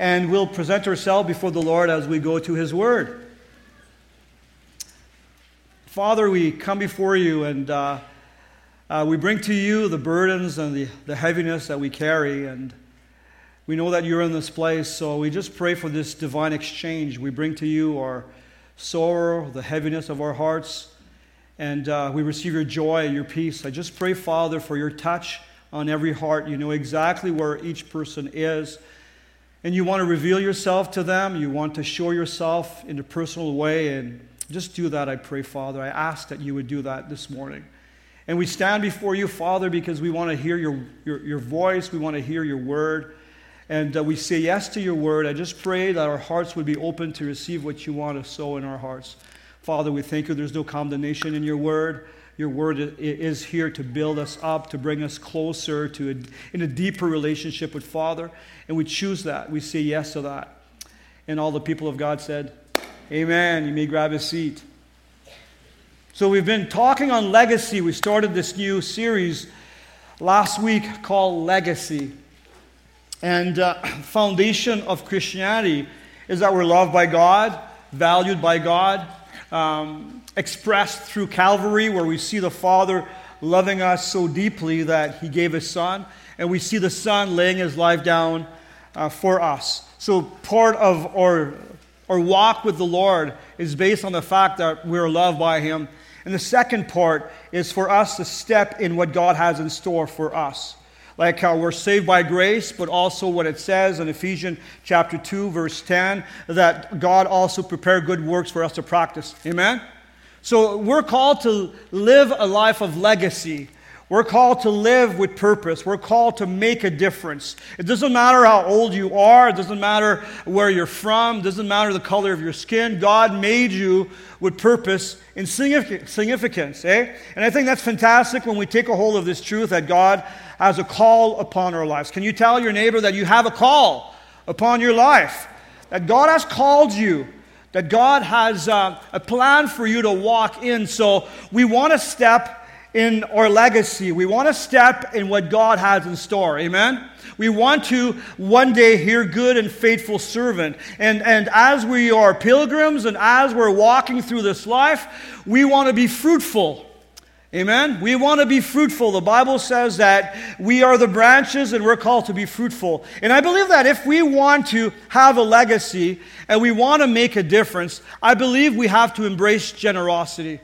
and we'll present ourselves before the Lord as we go to His Word. Father, we come before you and uh, uh, we bring to you the burdens and the, the heaviness that we carry. And we know that you're in this place, so we just pray for this divine exchange. We bring to you our sorrow, the heaviness of our hearts, and uh, we receive your joy and your peace. I just pray, Father, for your touch on every heart. You know exactly where each person is. And you want to reveal yourself to them. You want to show yourself in a personal way. And just do that, I pray, Father. I ask that you would do that this morning. And we stand before you, Father, because we want to hear your, your, your voice, we want to hear your word. And uh, we say yes to your word. I just pray that our hearts would be open to receive what you want to sow in our hearts. Father, we thank you there's no condemnation in your word. Your word is here to build us up, to bring us closer to a, in a deeper relationship with Father. And we choose that. We say yes to that. And all the people of God said, Amen. You may grab a seat. So, we've been talking on legacy. We started this new series last week called Legacy. And uh, foundation of Christianity is that we're loved by God, valued by God, um, expressed through Calvary, where we see the Father loving us so deeply that He gave His Son, and we see the Son laying His life down uh, for us. So, part of our our walk with the Lord is based on the fact that we're loved by Him. And the second part is for us to step in what God has in store for us. Like how we're saved by grace, but also what it says in Ephesians chapter 2, verse 10, that God also prepared good works for us to practice. Amen? So we're called to live a life of legacy we're called to live with purpose. We're called to make a difference. It doesn't matter how old you are, it doesn't matter where you're from, it doesn't matter the color of your skin. God made you with purpose and significance, eh? And I think that's fantastic when we take a hold of this truth that God has a call upon our lives. Can you tell your neighbor that you have a call upon your life? That God has called you that God has uh, a plan for you to walk in. So we want to step in our legacy. We want to step in what God has in store. Amen? We want to one day hear good and faithful servant. And, and as we are pilgrims and as we're walking through this life, we want to be fruitful. Amen? We want to be fruitful. The Bible says that we are the branches and we're called to be fruitful. And I believe that if we want to have a legacy and we want to make a difference, I believe we have to embrace generosity.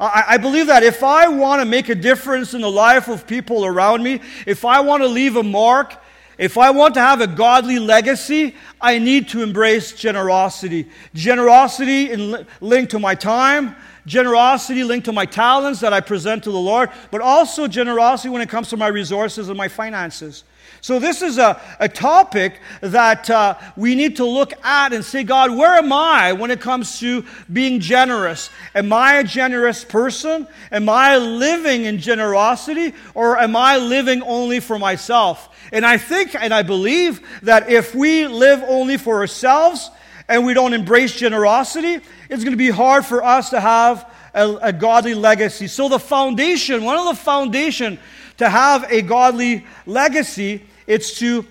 I, I believe that if I want to make a difference in the life of people around me, if I want to leave a mark, if I want to have a godly legacy, I need to embrace generosity. Generosity in, linked to my time, generosity linked to my talents that I present to the Lord, but also generosity when it comes to my resources and my finances. So, this is a, a topic that uh, we need to look at and say, God, where am I when it comes to being generous? Am I a generous person? Am I living in generosity? Or am I living only for myself? And I think and I believe that if we live only for ourselves and we don't embrace generosity, it's going to be hard for us to have a, a godly legacy. So, the foundation, one of the foundation to have a godly legacy it's to,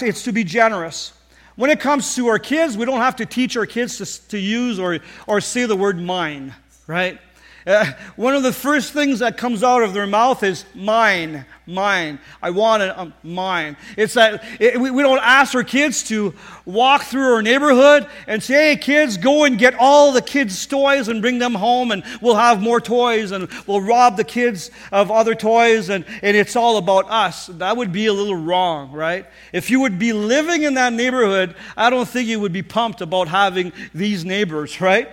it's to be generous. When it comes to our kids, we don't have to teach our kids to, to use or, or say the word mine, right? Uh, one of the first things that comes out of their mouth is mine, mine. I want it, um, mine. It's that it, we, we don't ask our kids to walk through our neighborhood and say, hey, kids, go and get all the kids' toys and bring them home, and we'll have more toys, and we'll rob the kids of other toys, and, and it's all about us. That would be a little wrong, right? If you would be living in that neighborhood, I don't think you would be pumped about having these neighbors, right?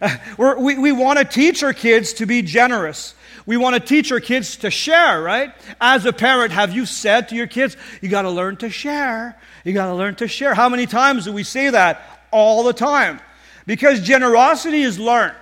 We we want to teach our kids to be generous. We want to teach our kids to share, right? As a parent, have you said to your kids, you got to learn to share? You got to learn to share. How many times do we say that? All the time. Because generosity is learned.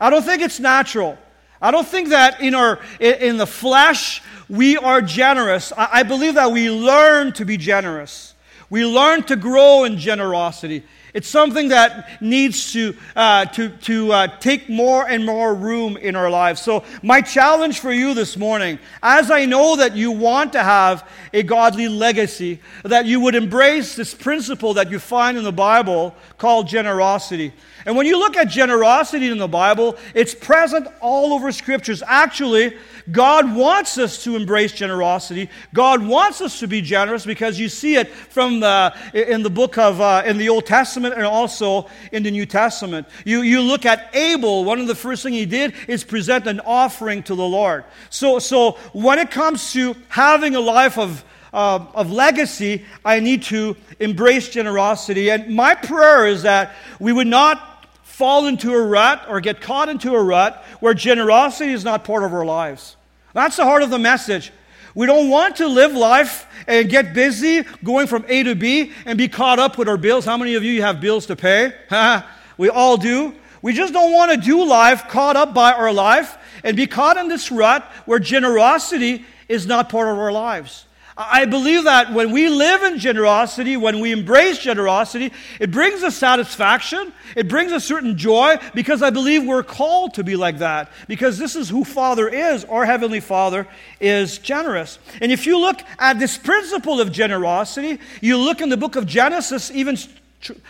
I don't think it's natural. I don't think that in, our, in the flesh we are generous. I believe that we learn to be generous. We learn to grow in generosity. It's something that needs to, uh, to, to uh, take more and more room in our lives. So, my challenge for you this morning, as I know that you want to have a godly legacy, that you would embrace this principle that you find in the Bible called generosity. And when you look at generosity in the Bible, it's present all over scriptures. Actually, God wants us to embrace generosity. God wants us to be generous because you see it from the, in the book of, uh, in the Old Testament and also in the New Testament. You, you look at Abel, one of the first things he did is present an offering to the Lord. So, so when it comes to having a life of, uh, of legacy, I need to embrace generosity. And my prayer is that we would not fall into a rut or get caught into a rut where generosity is not part of our lives. That's the heart of the message. We don't want to live life and get busy going from A to B and be caught up with our bills. How many of you have bills to pay? we all do. We just don't want to do life caught up by our life and be caught in this rut where generosity is not part of our lives. I believe that when we live in generosity, when we embrace generosity, it brings us satisfaction, it brings a certain joy, because I believe we're called to be like that. Because this is who Father is. Our Heavenly Father is generous. And if you look at this principle of generosity, you look in the book of Genesis, even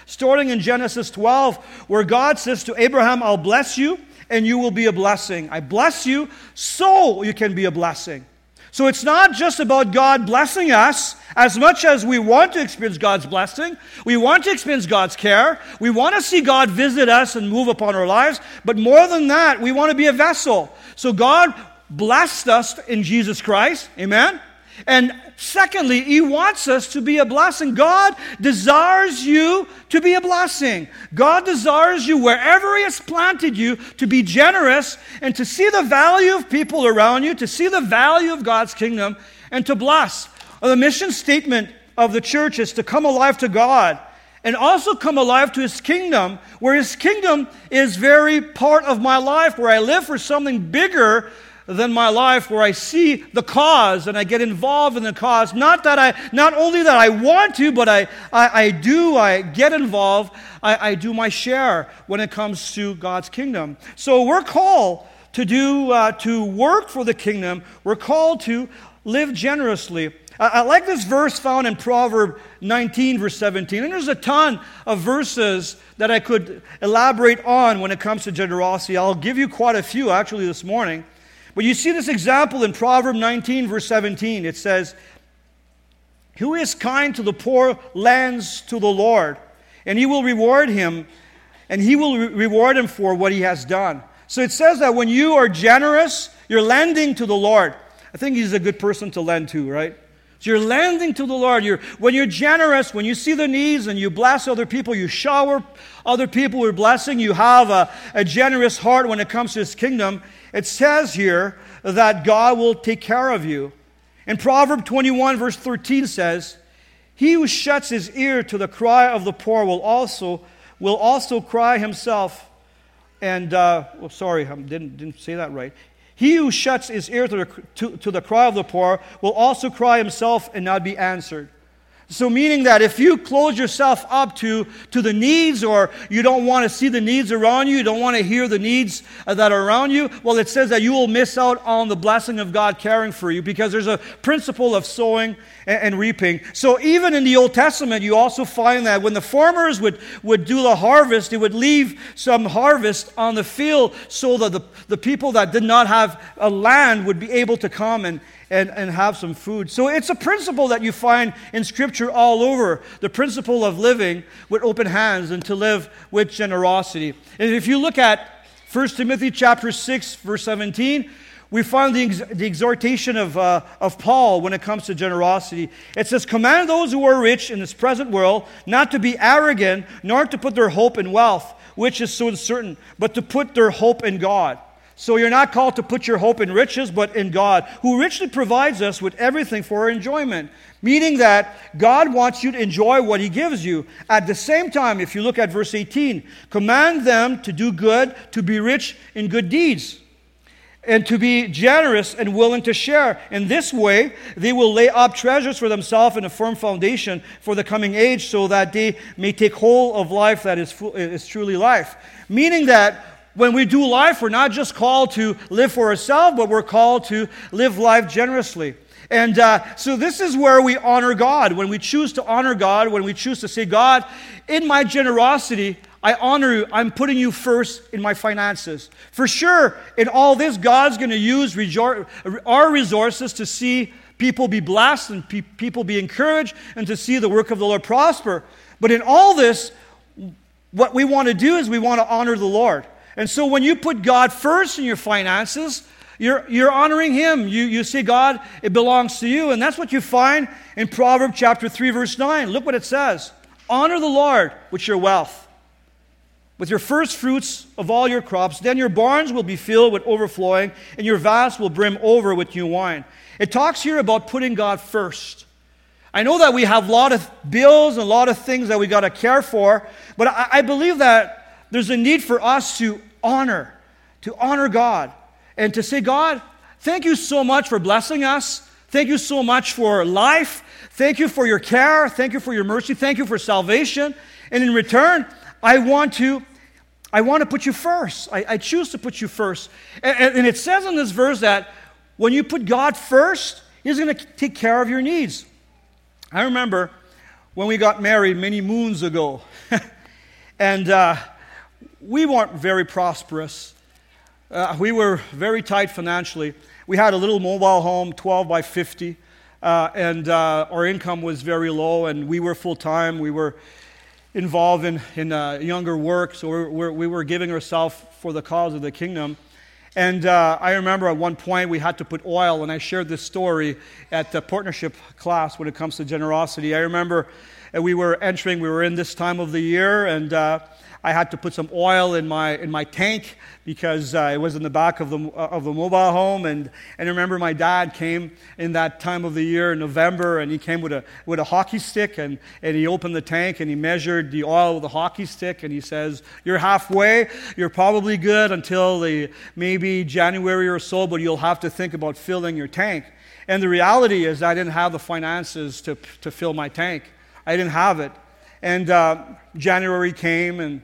starting in Genesis 12, where God says to Abraham, I'll bless you and you will be a blessing. I bless you so you can be a blessing. So it's not just about God blessing us as much as we want to experience God's blessing. We want to experience God's care. We want to see God visit us and move upon our lives. But more than that, we want to be a vessel. So God blessed us in Jesus Christ. Amen? And secondly, He wants us to be a blessing. God desires you to be a blessing. God desires you, wherever He has planted you, to be generous and to see the value of people around you, to see the value of God's kingdom, and to bless. Uh, the mission statement of the church is to come alive to God and also come alive to His kingdom, where His kingdom is very part of my life, where I live for something bigger than my life where I see the cause and I get involved in the cause. Not that I, not only that I want to, but I, I, I do, I get involved, I, I do my share when it comes to God's kingdom. So we're called to do, uh, to work for the kingdom. We're called to live generously. I, like this verse found in Proverb 19, verse 17. And there's a ton of verses that I could elaborate on when it comes to generosity. I'll give you quite a few actually this morning. But you see this example in Proverb 19, verse 17. It says, Who is kind to the poor lends to the Lord, and he will reward him, and he will re- reward him for what he has done. So it says that when you are generous, you're lending to the Lord. I think he's a good person to lend to, right? So you're lending to the Lord. You're, when you're generous, when you see the needs and you bless other people, you shower other people with blessing, you have a, a generous heart when it comes to His kingdom. It says here that God will take care of you. And Proverb 21, verse 13 says, He who shuts his ear to the cry of the poor will also, will also cry himself. And, uh, well, sorry, I didn't, didn't say that right. He who shuts his ear to the, to, to the cry of the poor will also cry himself and not be answered. So, meaning that if you close yourself up to, to the needs or you don't want to see the needs around you, you don't want to hear the needs uh, that are around you, well, it says that you will miss out on the blessing of God caring for you because there's a principle of sowing and, and reaping. So, even in the Old Testament, you also find that when the farmers would, would do the harvest, they would leave some harvest on the field so that the, the people that did not have a land would be able to come and, and, and have some food. So it's a principle that you find in Scripture all over the principle of living with open hands and to live with generosity. And if you look at 1 Timothy chapter 6, verse 17, we find the, ex- the exhortation of, uh, of Paul when it comes to generosity. It says, Command those who are rich in this present world not to be arrogant, nor to put their hope in wealth, which is so uncertain, but to put their hope in God. So you're not called to put your hope in riches, but in God, who richly provides us with everything for our enjoyment. Meaning that God wants you to enjoy what He gives you. At the same time, if you look at verse 18, command them to do good, to be rich in good deeds. and to be generous and willing to share. In this way, they will lay up treasures for themselves and a firm foundation for the coming age so that they may take hold of life that is, is truly life. Meaning that when we do life, we're not just called to live for ourselves, but we're called to live life generously. And uh, so, this is where we honor God. When we choose to honor God, when we choose to say, God, in my generosity, I honor you. I'm putting you first in my finances. For sure, in all this, God's going to use our resources to see people be blessed and pe- people be encouraged and to see the work of the Lord prosper. But in all this, what we want to do is we want to honor the Lord. And so when you put God first in your finances, you're, you're honoring Him. You, you say, God, it belongs to you. And that's what you find in Proverbs chapter 3, verse 9. Look what it says Honor the Lord with your wealth, with your first fruits of all your crops. Then your barns will be filled with overflowing, and your vats will brim over with new wine. It talks here about putting God first. I know that we have a lot of bills and a lot of things that we got to care for, but I, I believe that there's a need for us to honor, to honor God, and to say, God, thank you so much for blessing us. Thank you so much for life. Thank you for your care. Thank you for your mercy. Thank you for salvation. And in return, I want to, I want to put you first. I, I choose to put you first. And, and, it says in this verse that when you put God first, He's going to take care of your needs. I remember when we got married many moons ago, and uh, we weren't very prosperous. Uh, we were very tight financially. We had a little mobile home, 12 by 50, uh, and uh, our income was very low, and we were full time. We were involved in, in uh, younger work, so we were, we were giving ourselves for the cause of the kingdom. And uh, I remember at one point we had to put oil, and I shared this story at the partnership class when it comes to generosity. I remember uh, we were entering, we were in this time of the year, and I had to put some oil in my, in my tank because uh, it was in the back of the, of the mobile home. And, and I remember my dad came in that time of the year, November, and he came with a, with a hockey stick and, and he opened the tank and he measured the oil with a hockey stick and he says, You're halfway. You're probably good until the, maybe January or so, but you'll have to think about filling your tank. And the reality is, I didn't have the finances to, to fill my tank. I didn't have it. And uh, January came, and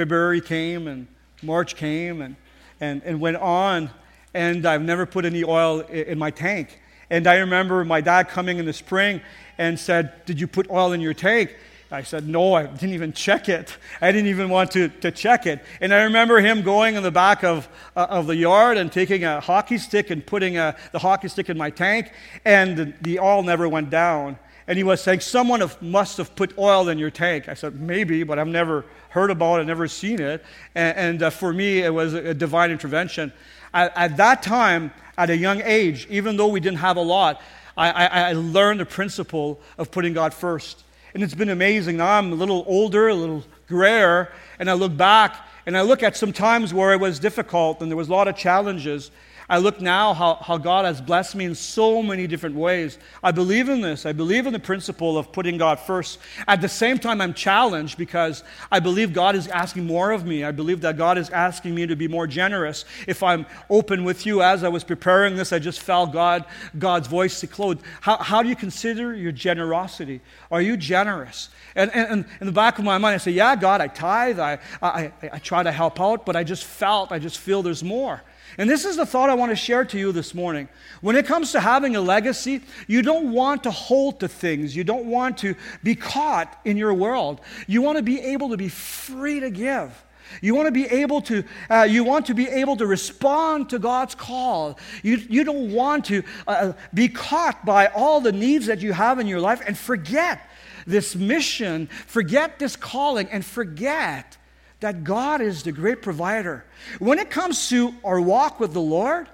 February came and March came and, and, and went on, and I've never put any oil in my tank. And I remember my dad coming in the spring and said, Did you put oil in your tank? I said, No, I didn't even check it. I didn't even want to, to check it. And I remember him going in the back of, uh, of the yard and taking a hockey stick and putting a, the hockey stick in my tank, and the, the oil never went down. And he was saying, Someone have, must have put oil in your tank. I said, Maybe, but I've never heard about it, never seen it. And, and uh, for me, it was a divine intervention. At, at, that time, at a young age, even though we didn't have a lot, I, I, I learned the principle of putting God first. And it's been amazing. Now I'm a little older, a little grayer, and I look back and I look at some times where it was difficult and there was a lot of challenges. I look now how, how God has blessed me in so many different ways. I believe in this. I believe in the principle of putting God first. At the same time, I'm challenged because I believe God is asking more of me. I believe that God is asking me to be more generous. If I'm open with you as I was preparing this, I just felt God, God's voice to Claude. How, how do you consider your generosity? Are you generous? And, and, and, in the back of my mind, I say, Yeah, God, I tithe, I, I, I, I try to help out, but I just felt, I just feel there's more. And this is the thought I want to share to you this morning. When it comes to having a legacy, you don't want to hold to things. You don't want to be caught in your world. You want to be able to be free to give. You want to be able to, uh, you want to be able to respond to God's call. You, you don't want to uh, be caught by all the needs that you have in your life and forget this mission, forget this calling, and forget that God is the great provider. When it comes to our walk with the Lord,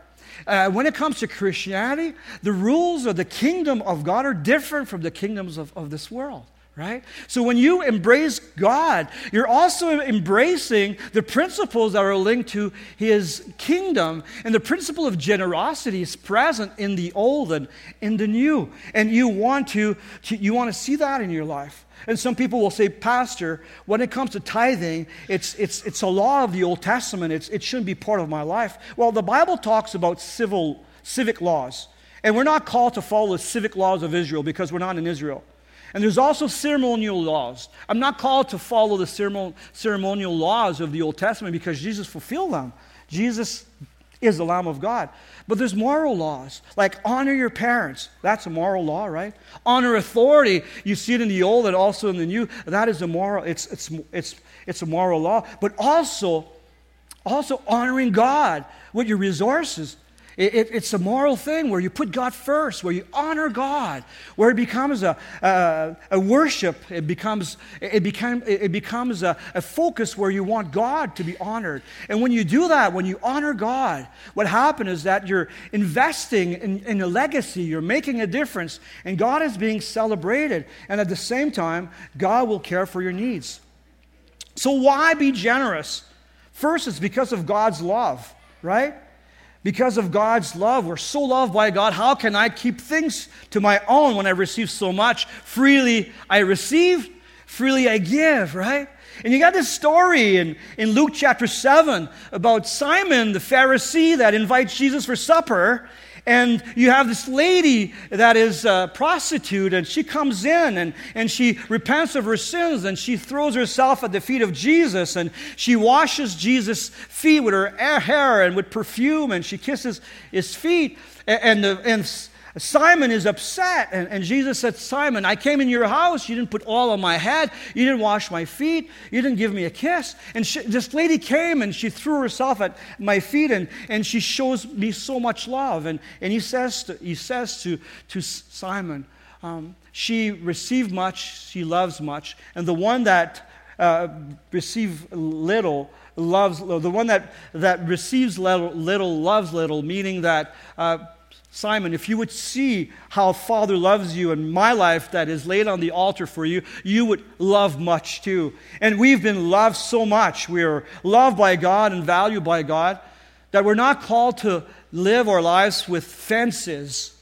uh, when it comes to Christianity, the rules of the kingdom of God are different from the kingdoms of, of this world, right? So when you embrace God, you're also embracing the principles that are linked to his kingdom. And the principle of generosity is present in the old and in the new. And you want to, to you want to see that in your life. And some people will say, Pastor, when it comes to tithing, it's, it's, it's a law of the Old Testament. It's, it shouldn't be part of my life. Well, the Bible talks about civil, civic laws. And we're not called to follow the civic laws of Israel because we're not in Israel. And there's also ceremonial laws. I'm not called to follow the ceremonial laws of the Old Testament because Jesus fulfilled them. Jesus is the Lamb of God. But there's moral laws, like honor your parents. That's a moral law, right? Honor authority. You see it in the old and also in the new. That is a moral, it's, it's, it's, it's a moral law. But also, also honoring God with your resources. It, it, it's a moral thing where you put God first, where you honor God, where it becomes a, a, a worship, it becomes, it become, it becomes a, a focus where you want God to be honored. And when you do that, when you honor God, what happens is that you're investing in, in a legacy, you're making a difference, and God is being celebrated. And at the same time, God will care for your needs. So, why be generous? First, it's because of God's love, right? Because of God's love. We're so loved by God. How can I keep things to my own when I receive so much? Freely I receive, freely I give, right? And you got this story in, in Luke chapter 7 about Simon the Pharisee that invites Jesus for supper. And you have this lady that is a prostitute, and she comes in and, and she repents of her sins and she throws herself at the feet of Jesus and she washes Jesus' feet with her hair and with perfume and she kisses his feet. And, and, and Simon is upset. And, and, Jesus said, Simon, I came in your house. You didn't put oil on my head. You didn't wash my feet. You didn't give me a kiss. And she, this lady came and she threw herself at my feet and, and she shows me so much love. And, and he says to, he says to, to Simon, um, she received much, she loves much. And the one that uh, little, loves the one that, that receives little, little loves little meaning that uh, Simon, if you would see how Father loves you and my life that is laid on the altar for you, you would love much too. And we've been loved so much. We are loved by God and valued by God that we're not called to live our lives with fences.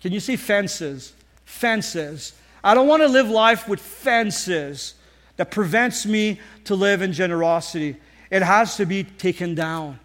Can you see fences? Fences. I don't want to live life with fences that prevents me to live in generosity. It has to be taken down.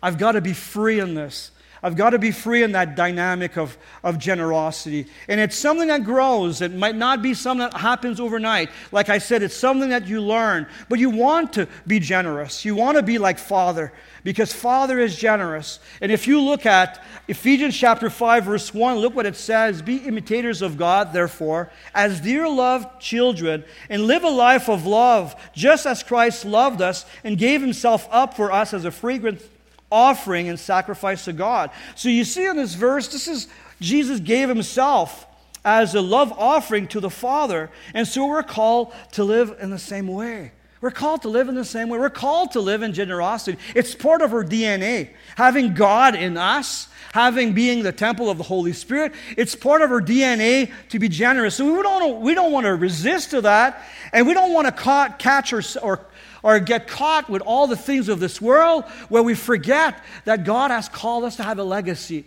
I've got to be free in this. I've got to be free in that dynamic of, of generosity. And it's something that grows. It might not be something that happens overnight. Like I said, it's something that you learn. But you want to be generous. You want to be like Father because Father is generous. And if you look at Ephesians chapter 5, verse 1, look what it says Be imitators of God, therefore, as dear loved children, and live a life of love, just as Christ loved us and gave himself up for us as a fragrant offering and sacrifice to God. So you see in this verse, this is Jesus gave himself as a love offering to the Father. And so we're called to live in the same way. We're called to live in the same way. We're called to live in generosity. It's part of our DNA. Having God in us, having being the temple of the Holy Spirit, it's part of our DNA to be generous. So we don't, we don't want to resist to that, and we don't want to catch or, or or get caught with all the things of this world where we forget that God has called us to have a legacy.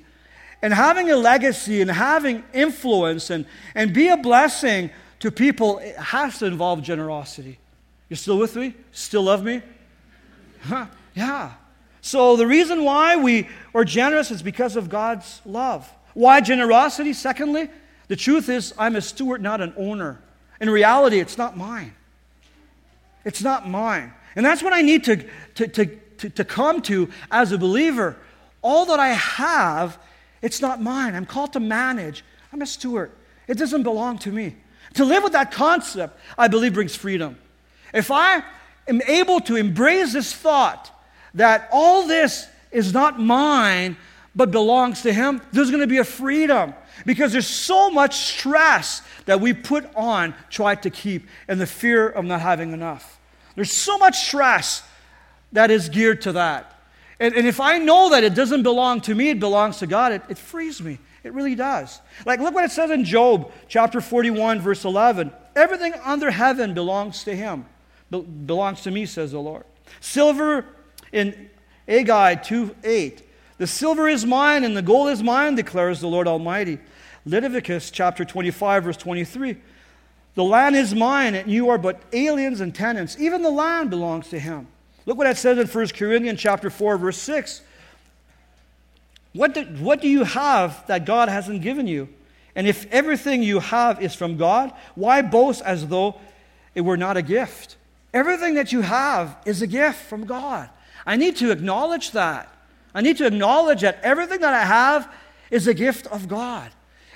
And having a legacy and having influence and, and be a blessing to people has to involve generosity. You still with me? Still love me? Huh? Yeah. So the reason why we are generous is because of God's love. Why generosity? Secondly, the truth is I'm a steward, not an owner. In reality, it's not mine. It's not mine. And that's what I need to, to, to, to, to come to as a believer. All that I have, it's not mine. I'm called to manage. I'm a steward. It doesn't belong to me. To live with that concept, I believe, brings freedom. If I am able to embrace this thought that all this is not mine, but belongs to Him, there's going to be a freedom because there's so much stress that we put on, try to keep, and the fear of not having enough. There's so much stress that is geared to that. And, and if I know that it doesn't belong to me, it belongs to God, it, it frees me. It really does. Like, look what it says in Job chapter 41, verse 11. Everything under heaven belongs to him. Be- belongs to me, says the Lord. Silver in Haggai 2 8. The silver is mine and the gold is mine, declares the Lord Almighty. Leviticus chapter 25, verse 23. The land is mine, and you are but aliens and tenants. Even the land belongs to him. Look what it says in 1 Corinthians chapter 4, verse 6. What do, what do you have that God hasn't given you? And if everything you have is from God, why boast as though it were not a gift? Everything that you have is a gift from God. I need to acknowledge that. I need to acknowledge that everything that I have is a gift of God.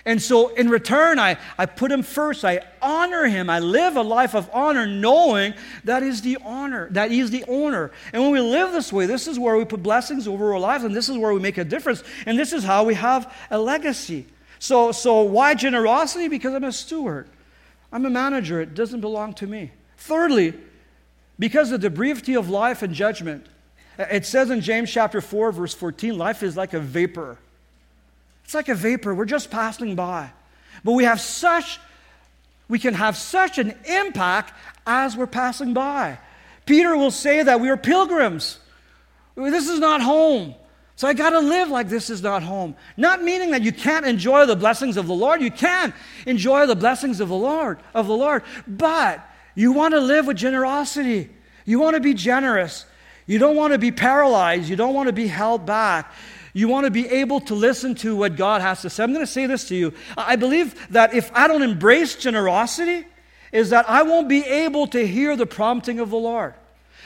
And so in return, I, I put him first. I honor him. I live a life of honor, knowing that is the honor, that he's the owner. And when we live this way, this is where we put blessings over our lives, and this is where we make a difference. And this is how we have a legacy. So, so why generosity? Because I'm a steward. I'm a manager. It doesn't belong to me. Thirdly, because of the brevity of life and judgment. It says in James chapter 4, verse 14, life is like a vapor. It's like a vapor. We're just passing by. But we have such, we can have such an impact as we're passing by. Peter will say that we are pilgrims. This is not home. So I got to live like this is not home. Not meaning that you can't enjoy the blessings of the Lord. You can enjoy the blessings of the Lord, of the Lord. But you want to live with generosity. You want to be generous. You don't want to be paralyzed. You don't want to be held back. You want to be able to listen to what God has to say. I'm going to say this to you. I believe that if I don't embrace generosity, is that I won't be able to hear the prompting of the Lord.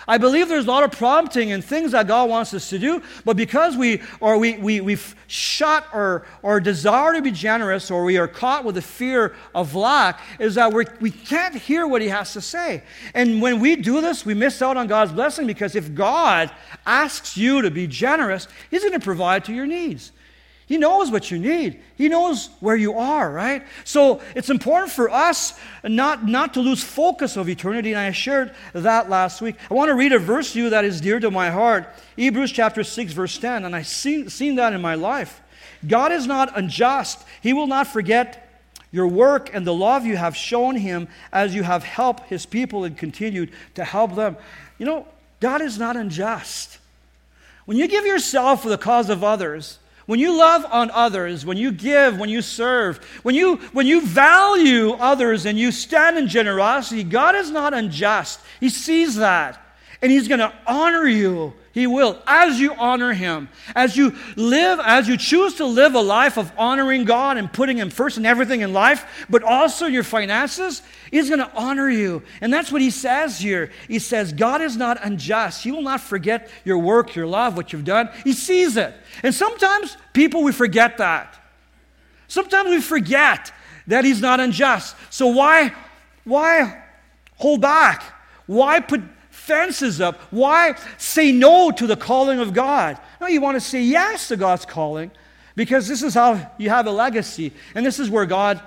I believe there's a lot of prompting and things that God wants us to do, but because we or we, we, we've shut our, our desire to be generous or we are caught with the fear of lack, is that we're, we can't hear what He has to say. And when we do this, we miss out on God's blessing because if God asks you to be generous, He's going to provide to your needs. He knows what you need. He knows where you are, right? So it's important for us not, not to lose focus of eternity, and I shared that last week. I want to read a verse to you that is dear to my heart Hebrews chapter 6, verse 10, and I've seen, seen that in my life. God is not unjust, He will not forget your work and the love you have shown Him as you have helped His people and continued to help them. You know, God is not unjust. When you give yourself for the cause of others, when you love on others, when you give, when you serve, when you, when you value others and you stand in generosity, God is not unjust. He sees that. And He's going to honor you. He will, as you honor Him. As you live, as you choose to live a life of honoring God and putting Him first in everything in life, but also your finances, He's going to honor you. And that's what He says here. He says, God is not unjust. He will not forget your work, your love, what you've done. He sees it. And sometimes people, we forget that. Sometimes we forget that He's not unjust. So why, why hold back? Why put fences up? Why say no to the calling of God? No, you want to say yes to God's calling because this is how you have a legacy, and this is where God,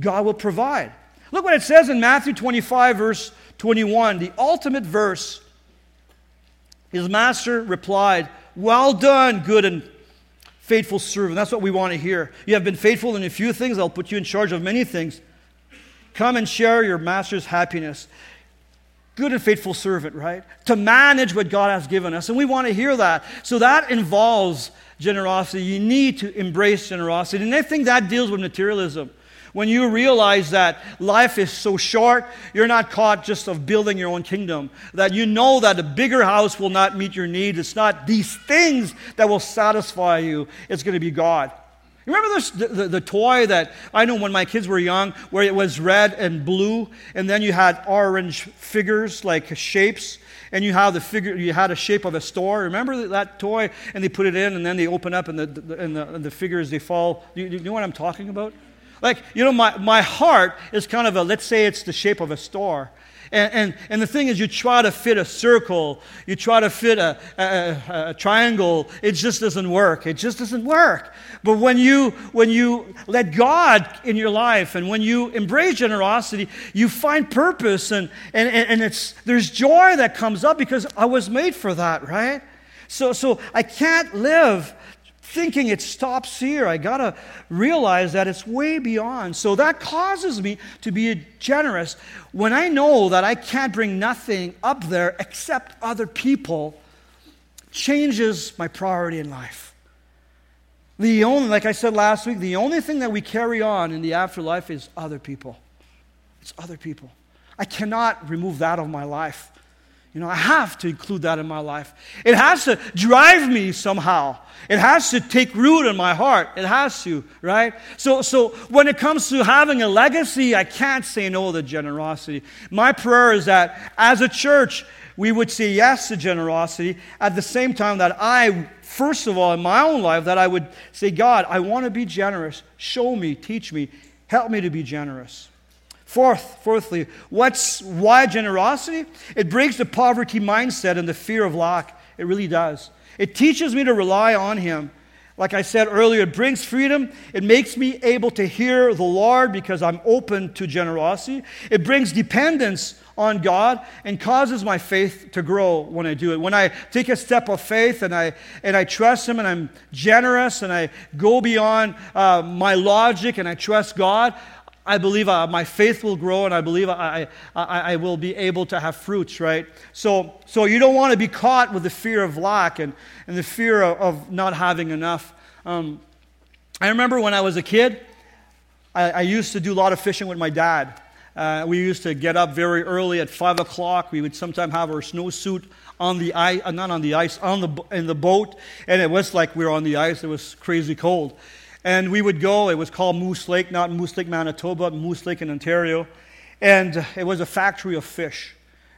God will provide. Look what it says in Matthew 25, verse 21, the ultimate verse. His master replied, Well done, good and faithful servant. That's what we want to hear. You have been faithful in a few things, I'll put you in charge of many things. Come and share your master's happiness good and faithful servant, right? To manage what God has given us. And we want to hear that. So that involves generosity. You need to embrace generosity. And I think that deals with materialism. When you realize that life is so short, you're not caught just of building your own kingdom. That you know that a bigger house will not meet your needs. It's not these things that will satisfy you, it's going to be God. Remember this, the, the, toy that I know when my kids were young, where it was red and blue, and then you had orange figures like shapes, and you had the figure, you had a shape of a star. Remember that toy? And they put it in, and then they open up, and the, the and the, and the figures they fall. Do you, you know what I'm talking about? Like you know, my my heart is kind of a let's say it's the shape of a star, and, and, and, the thing is, you try to fit a circle, you try to fit a, a, a, triangle, it just doesn't work. It just doesn't work. But when you, when you let God in your life and when you embrace generosity, you find purpose and, and, and it's, there's joy that comes up because I was made for that, right? So, so I can't live thinking it stops here. I got to realize that it's way beyond. So that causes me to be generous when I know that I can't bring nothing up there except other people changes my priority in life. The only, like I said last week, the only thing that we carry on in the afterlife is other people. It's other people. I cannot remove that of my life. You know, I have to include that in my life. It has to drive me somehow. It has to take root in my heart. It has to, right? So, so when it comes to having a legacy, I can't say no to generosity. My prayer is that as a church, we would say yes to generosity at the same time that I, first of all, in my own life, that I would say, God, I want to be generous. Show me, teach me, help me to be generous. Fourth, fourthly, what's why generosity? It breaks the poverty mindset and the fear of lack. It really does. It teaches me to rely on Him. Like I said earlier, it brings freedom. It makes me able to hear the Lord because I'm open to generosity. It brings dependence on God and causes my faith to grow when I do it. When I take a step of faith and I, and I trust Him and I'm generous and I go beyond uh, my logic and I trust God, I believe uh, my faith will grow and I believe I, I, I will be able to have fruits, right? So, so you don't want to be caught with the fear of lack and, and the fear of, of not having enough. Um, I remember when I was a kid, I, I, used to do a lot of fishing with my dad. Uh, we used to get up very early at 5 o'clock. We would sometimes have our snowsuit on the ice, uh, not on the ice, on the, in the boat. And it was like we were on the ice. It was crazy cold. And we would go, it was called Moose Lake, not Moose Lake, Manitoba, Moose Lake in Ontario. And it was a factory of fish.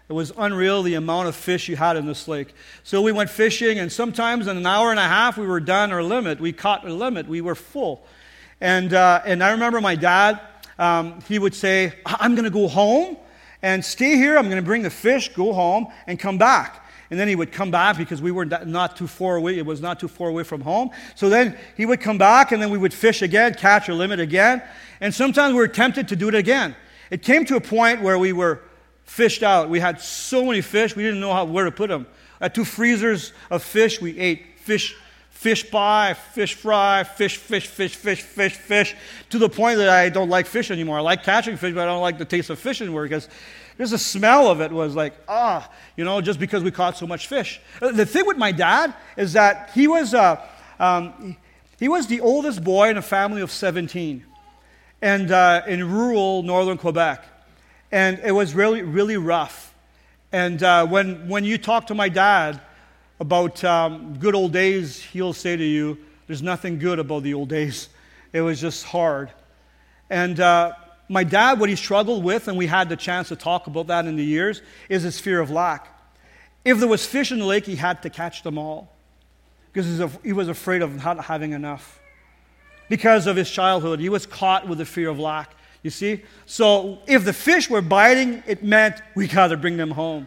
It was unreal the amount of fish you had in this lake. So we went fishing, and sometimes in an hour and a half, we were done our limit. We caught our limit. We were full. And, uh, and I remember my dad, um, he would say, I'm going to go home and stay here. I'm going to bring the fish, go home, and come back and then he would come back because we were not too far away. It was not too far away from home. So then he would come back, and then we would fish again, catch a limit again. And sometimes we were tempted to do it again. It came to a point where we were fished out. We had so many fish, we didn't know how, where to put them. At two freezers of fish, we ate fish, fish pie, fish fry, fish, fish, fish, fish, fish, fish, to the point that I don't like fish anymore. I like catching fish, but I don't like the taste of fish anymore because just the smell of it was like, ah, you know, just because we caught so much fish. Uh, the thing with my dad is that he was, uh, um, he was the oldest boy in a family of 17 and uh, in rural northern Quebec. And it was really, really rough. And uh, when, when you talk to my dad about um, good old days, he'll say to you, there's nothing good about the old days. It was just hard. And uh, my dad, what he struggled with, and we had the chance to talk about that in the years, is his fear of lack. If there was fish in the lake, he had to catch them all because he was afraid of not having enough. Because of his childhood, he was caught with the fear of lack. You see? So if the fish were biting, it meant we got to bring them home.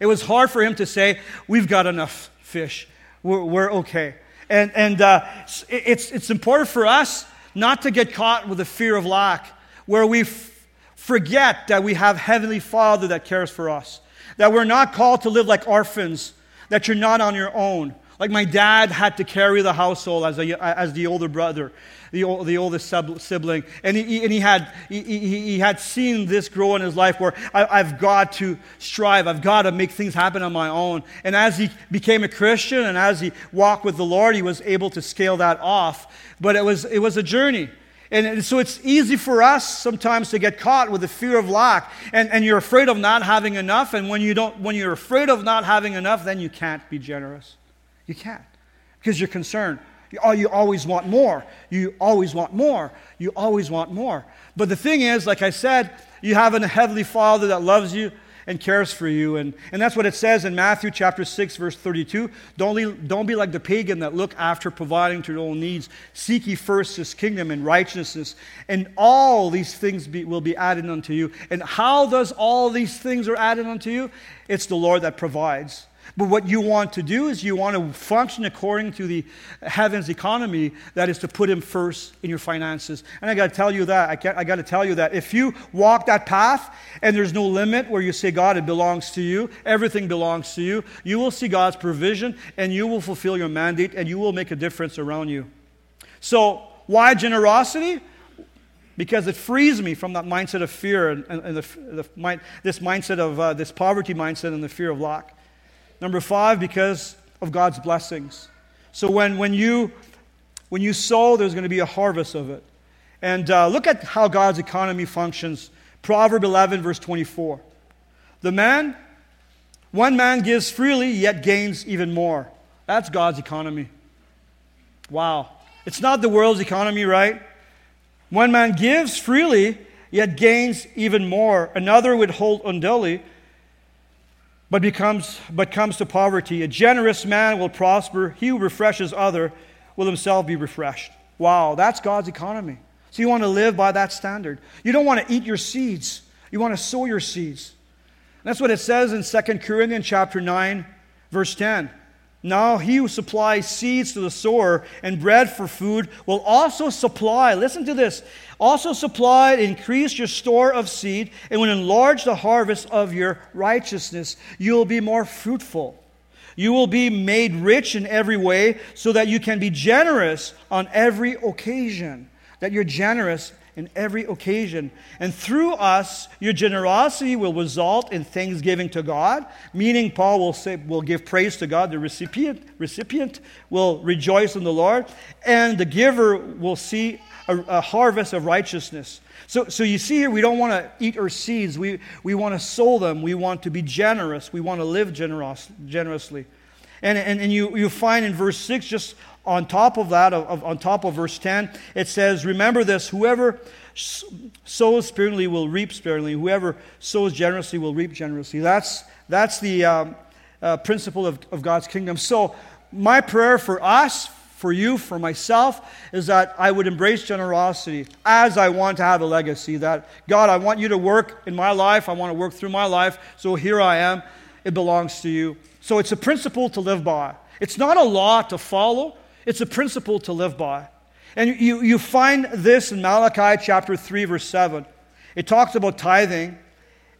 It was hard for him to say, We've got enough fish. We're, we're okay. And, and uh, it's, it's important for us not to get caught with the fear of lack where we f- forget that we have Heavenly Father that cares for us, that we're not called to live like orphans, that you're not on your own. Like my dad had to carry the household as, a, as the older brother, the, the oldest sibling. And he, and he, had, he, he had seen this grow in his life where I, I've got to strive, I've got to make things happen on my own. And as he became a Christian and as he walked with the Lord, he was able to scale that off. But it was, it was a journey. And so it's easy for us sometimes to get caught with the fear of lack. And, and you're afraid of not having enough. And when, you don't, when you're afraid of not having enough, then you can't be generous. You can't. Because you're concerned. You, oh, you always want more. You always want more. You always want more. But the thing is, like I said, you have a heavenly Father that loves you and cares for you. And, and that's what it says in Matthew chapter 6, verse 32. Don't, don't be like the pagan that look after providing to their own needs. Seek ye first his kingdom and righteousness, and all these things be, will be added unto you. And how does all these things are added unto you? It's the Lord that provides. But what you want to do is you want to function according to the heaven's economy, that is to put Him first in your finances. And I got to tell you that. I, I got to tell you that. If you walk that path and there's no limit where you say, God, it belongs to you, everything belongs to you, you will see God's provision and you will fulfill your mandate and you will make a difference around you. So, why generosity? Because it frees me from that mindset of fear and, and, the, this mindset of uh, this poverty mindset and the fear of lack. Number five, because of God's blessings. So when, when, you, when you sow, there's going to be a harvest of it. And uh, look at how God's economy functions. Proverb 11, verse 24. The man, one man gives freely, yet gains even more. That's God's economy. Wow. It's not the world's economy, right? One man gives freely, yet gains even more. Another would hold unduly, but becomes but comes to poverty. A generous man will prosper. He who refreshes other will himself be refreshed. Wow, that's God's economy. So you want to live by that standard. You don't want to eat your seeds. You want to sow your seeds. And that's what it says in 2 Corinthians chapter 9, verse 10. Now he who supplies seeds to the sower and bread for food will also supply, listen to this, also supply, increase your store of seed, and will enlarge the harvest of your righteousness. You will be more fruitful. You will be made rich in every way so that you can be generous on every occasion. That you're generous in every occasion. And through us, your generosity will result in thanksgiving to God, meaning Paul will say will give praise to God, the recipient recipient will rejoice in the Lord, and the giver will see a, a harvest of righteousness. So, so you see here, we don't want to eat our seeds. We, we want to sow them. We want to be generous. We want to live generous, generously. And, and, and you, you find in verse 6, just on top of that, of, of, on top of verse 10, it says, Remember this whoever sows sparingly will reap sparingly. Whoever sows generously will reap generously. That's, that's the um, uh, principle of, of God's kingdom. So, my prayer for us, for you, for myself, is that I would embrace generosity as I want to have a legacy. That, God, I want you to work in my life. I want to work through my life. So here I am. It belongs to you. So it's a principle to live by. It's not a law to follow, it's a principle to live by. And you, you find this in Malachi chapter 3, verse 7. It talks about tithing,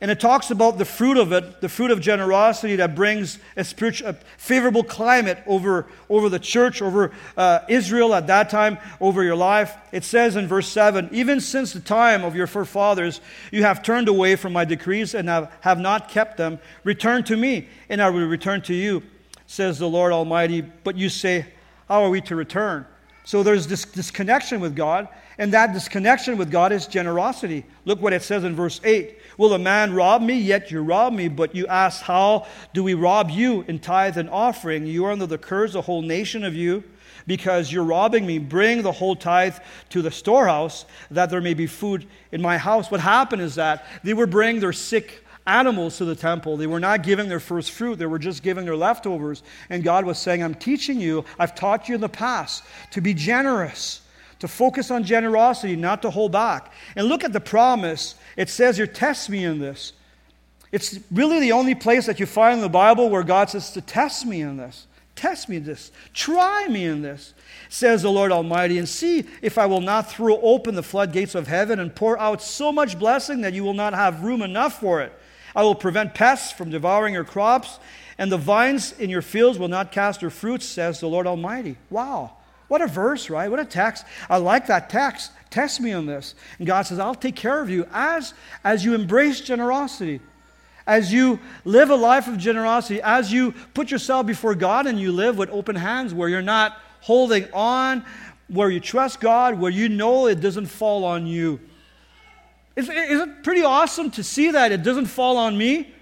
and it talks about the fruit of it, the fruit of generosity that brings a, spiritual, a favorable climate over, over the church, over uh, Israel at that time, over your life. It says in verse 7 Even since the time of your forefathers, you have turned away from my decrees and have, have not kept them. Return to me, and I will return to you, says the Lord Almighty. But you say, how are we to return? So there's this disconnection with God, and that disconnection with God is generosity. Look what it says in verse 8 Will a man rob me? Yet you rob me. But you ask, How do we rob you in tithe and offering? You are under the curse, a whole nation of you, because you're robbing me. Bring the whole tithe to the storehouse, that there may be food in my house. What happened is that they were bringing their sick animals to the temple. They were not giving their first fruit, they were just giving their leftovers. And God was saying, I'm teaching you, I've taught you in the past to be generous, to focus on generosity, not to hold back. And look at the promise. It says here, test me in this. It's really the only place that you find in the Bible where God says to test me in this. Test me in this. Try me in this, says the Lord Almighty, and see if I will not throw open the floodgates of heaven and pour out so much blessing that you will not have room enough for it. I will prevent pests from devouring your crops, and the vines in your fields will not cast their fruits, says the Lord Almighty. Wow. What a verse, right? What a text. I like that text. Test me on this. And God says, I'll take care of you as, as you embrace generosity, as you live a life of generosity, as you put yourself before God and you live with open hands where you're not holding on, where you trust God, where you know it doesn't fall on you. Is, is it pretty awesome to see that it doesn't fall on me?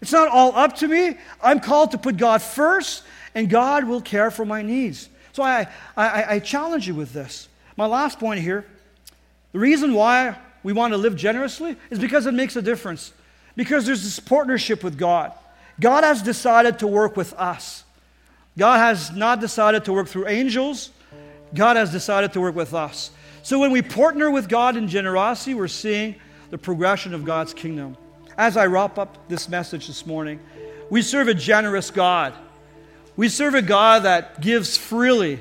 It's not all up to me. I'm called to put God first, and God will care for my needs. So I, I, I challenge you with this. My last point here the reason why we want to live generously is because it makes a difference. Because there's this partnership with God. God has decided to work with us. God has not decided to work through angels. God has decided to work with us. So when we partner with God in generosity, we're seeing the progression of God's kingdom. As I wrap up this message this morning, We serve a generous God. We serve a God that gives freely.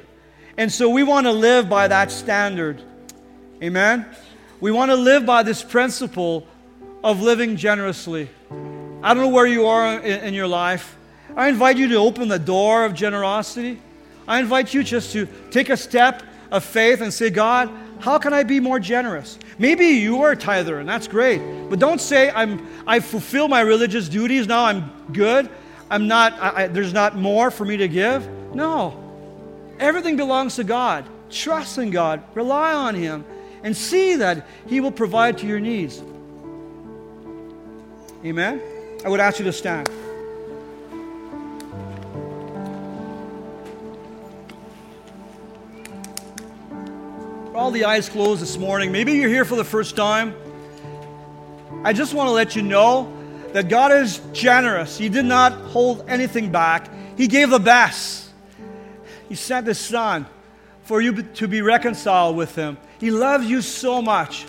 And so we want to live by that standard. Amen? We want to live by this principle of living generously. I don't know where you are in, in, your life. I invite you to open the door of generosity. I invite you just to take a step of faith and say, God, how can I be more generous? Maybe you are a tither, and that's great. But don't say, I'm, I fulfill my religious duties, now I'm good. I'm not, I, I, there's not more for me to give. No. Everything belongs to God. Trust in God, rely on Him, and see that He will provide to your needs. Amen? I would ask you to stand. All the eyes closed this morning. Maybe you're here for the first time. I just want to let you know that God is generous. He did not hold anything back, He gave the best. He sent His Son for you to be reconciled with Him. He loves you so much.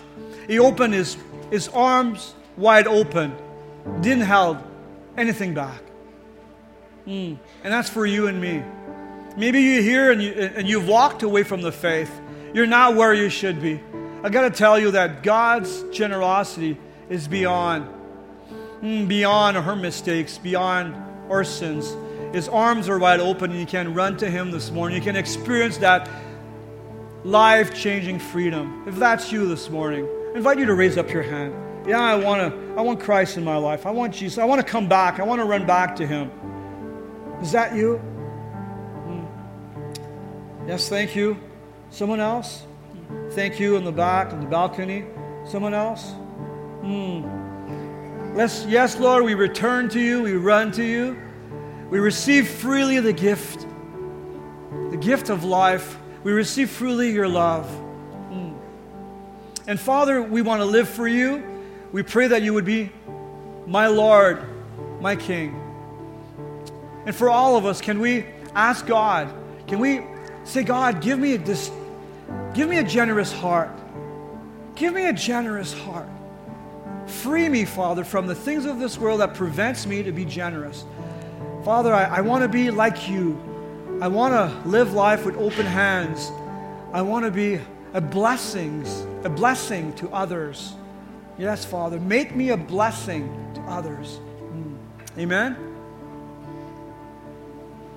He opened His, his arms wide open didn't hold anything back. Mm. And that's for you and me. Maybe you're here and, you, and you've walked away from the faith. You're not where you should be. I got to tell you that God's generosity is beyond, beyond her mistakes, beyond our sins. His arms are wide open, and you can run to Him this morning. You can experience that life changing freedom. If that's you this morning, I invite you to raise up your hand. Yeah, I want to I want Christ in my life. I want Jesus. I want to come back. I want to run back to him. Is that you? Hmm. Yes, thank you. Someone else? Thank you in the back, in the balcony. Someone else? Hmm. Let's, yes, Lord, we return to you. We run to you. We receive freely the gift, the gift of life. We receive freely your love. And Father, we want to live for you. We pray that you would be my Lord, my King. And for all of us, can we ask God, can we say, God, give me this, give me a generous heart. Give me a generous heart. Free me, Father, from the things of this world that prevents me to be generous. Father, I, I want to be like you. I want to live life with open hands. I want to be a blessings, a blessing to others. Yes, Father, make me a blessing to others. Mm. Amen.